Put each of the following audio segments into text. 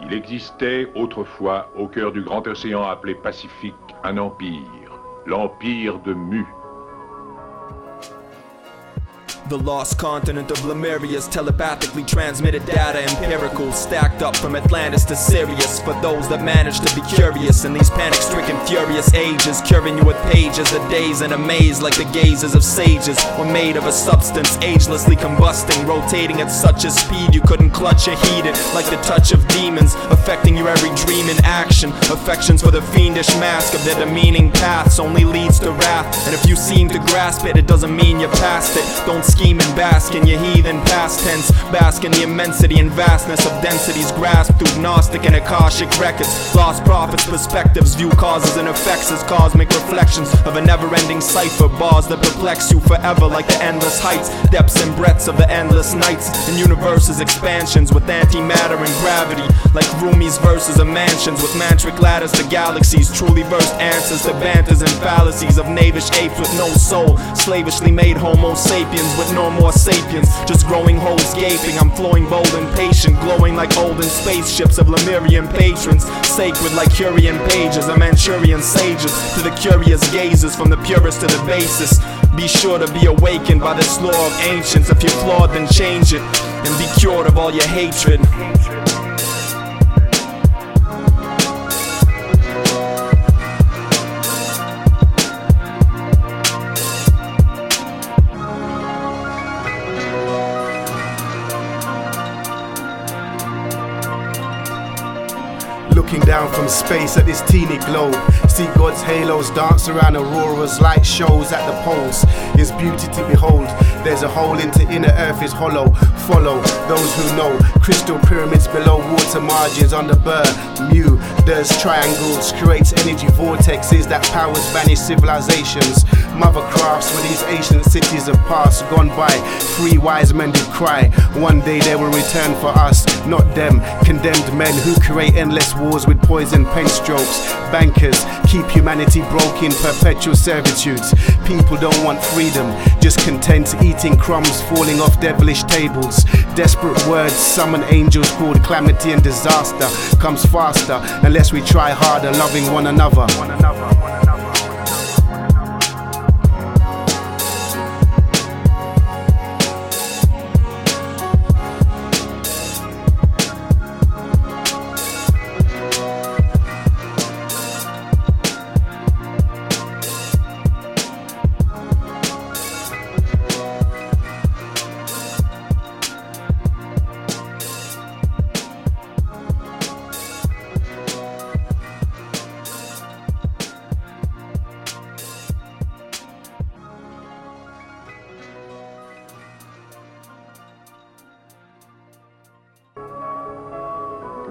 Il existait autrefois, au cœur du grand océan appelé Pacifique, un empire, l'empire de Mu. The lost continent of Lemuria's telepathically transmitted data empirical stacked up from Atlantis to Sirius for those that manage to be curious in these panic stricken furious ages curing you with pages of days in a maze like the gazes of sages were made of a substance agelessly combusting rotating at such a speed you couldn't clutch or heat it like the touch of demons affecting your every dream and action. Affections for the fiendish mask of their demeaning paths only leads to wrath. And if you seem to grasp it it doesn't mean you're past it. Don't scheme and bask in your heathen past tense. Bask in the immensity and vastness of densities grasped through Gnostic and Akashic records. Lost prophets' perspectives view causes and effects as cosmic reflections of a never ending cipher. Bars that perplex you forever like the endless heights, depths and breadths of the endless nights. And universes' expansions with antimatter and gravity. Like Rumi's verses of mansions with mantric ladders to galaxies. Truly versed answers to banters and fallacies of knavish apes with no soul. Slavishly made Homo sapiens with no more sapiens. Just growing holes gaping. I'm flowing bold and patient, glowing like olden spaceships of Lemurian patrons. Sacred like Curian pages, of Manchurian sages. To the curious gazes, from the purest to the basest. Be sure to be awakened by this law of ancients. If you're flawed, then change it. And be cured of all your hatred. Looking down from space at this teeny globe, see God's halos dance around auroras, light shows at the poles. Is beauty to behold. There's a hole into inner earth is hollow. Follow those who know. Crystal pyramids below water margins on the burr. Mu does triangles, creates energy vortexes that powers vanished civilizations. Mother crafts where these ancient cities have passed, gone by. Three wise men did cry. One day they will return for us, not them. Condemned men who create endless with poison pen strokes. Bankers keep humanity broke in perpetual servitudes. People don't want freedom, just content eating crumbs falling off devilish tables. Desperate words summon angels called calamity and disaster. Comes faster unless we try harder, loving one another. One another. One another.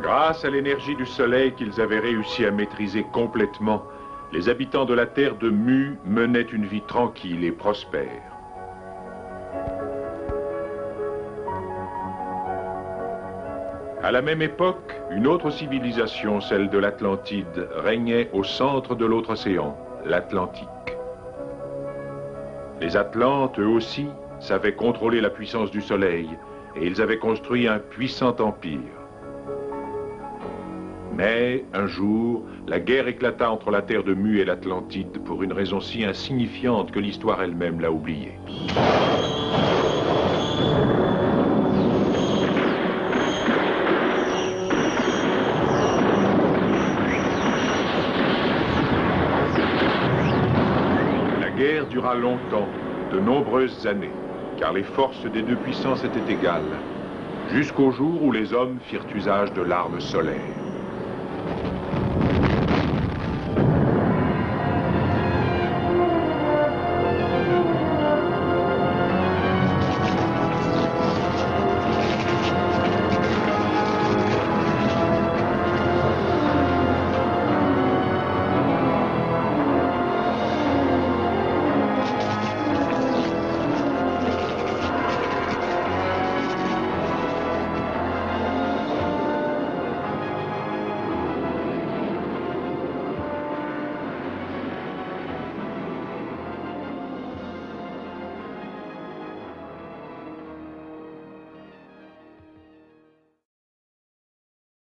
Grâce à l'énergie du soleil qu'ils avaient réussi à maîtriser complètement, les habitants de la terre de Mu menaient une vie tranquille et prospère. À la même époque, une autre civilisation, celle de l'Atlantide, régnait au centre de l'autre océan, l'Atlantique. Les Atlantes, eux aussi, savaient contrôler la puissance du soleil, et ils avaient construit un puissant empire. Mais, un jour, la guerre éclata entre la terre de Mu et l'Atlantide pour une raison si insignifiante que l'histoire elle-même l'a oubliée. La guerre dura longtemps, de nombreuses années, car les forces des deux puissances étaient égales, jusqu'au jour où les hommes firent usage de l'arme solaire.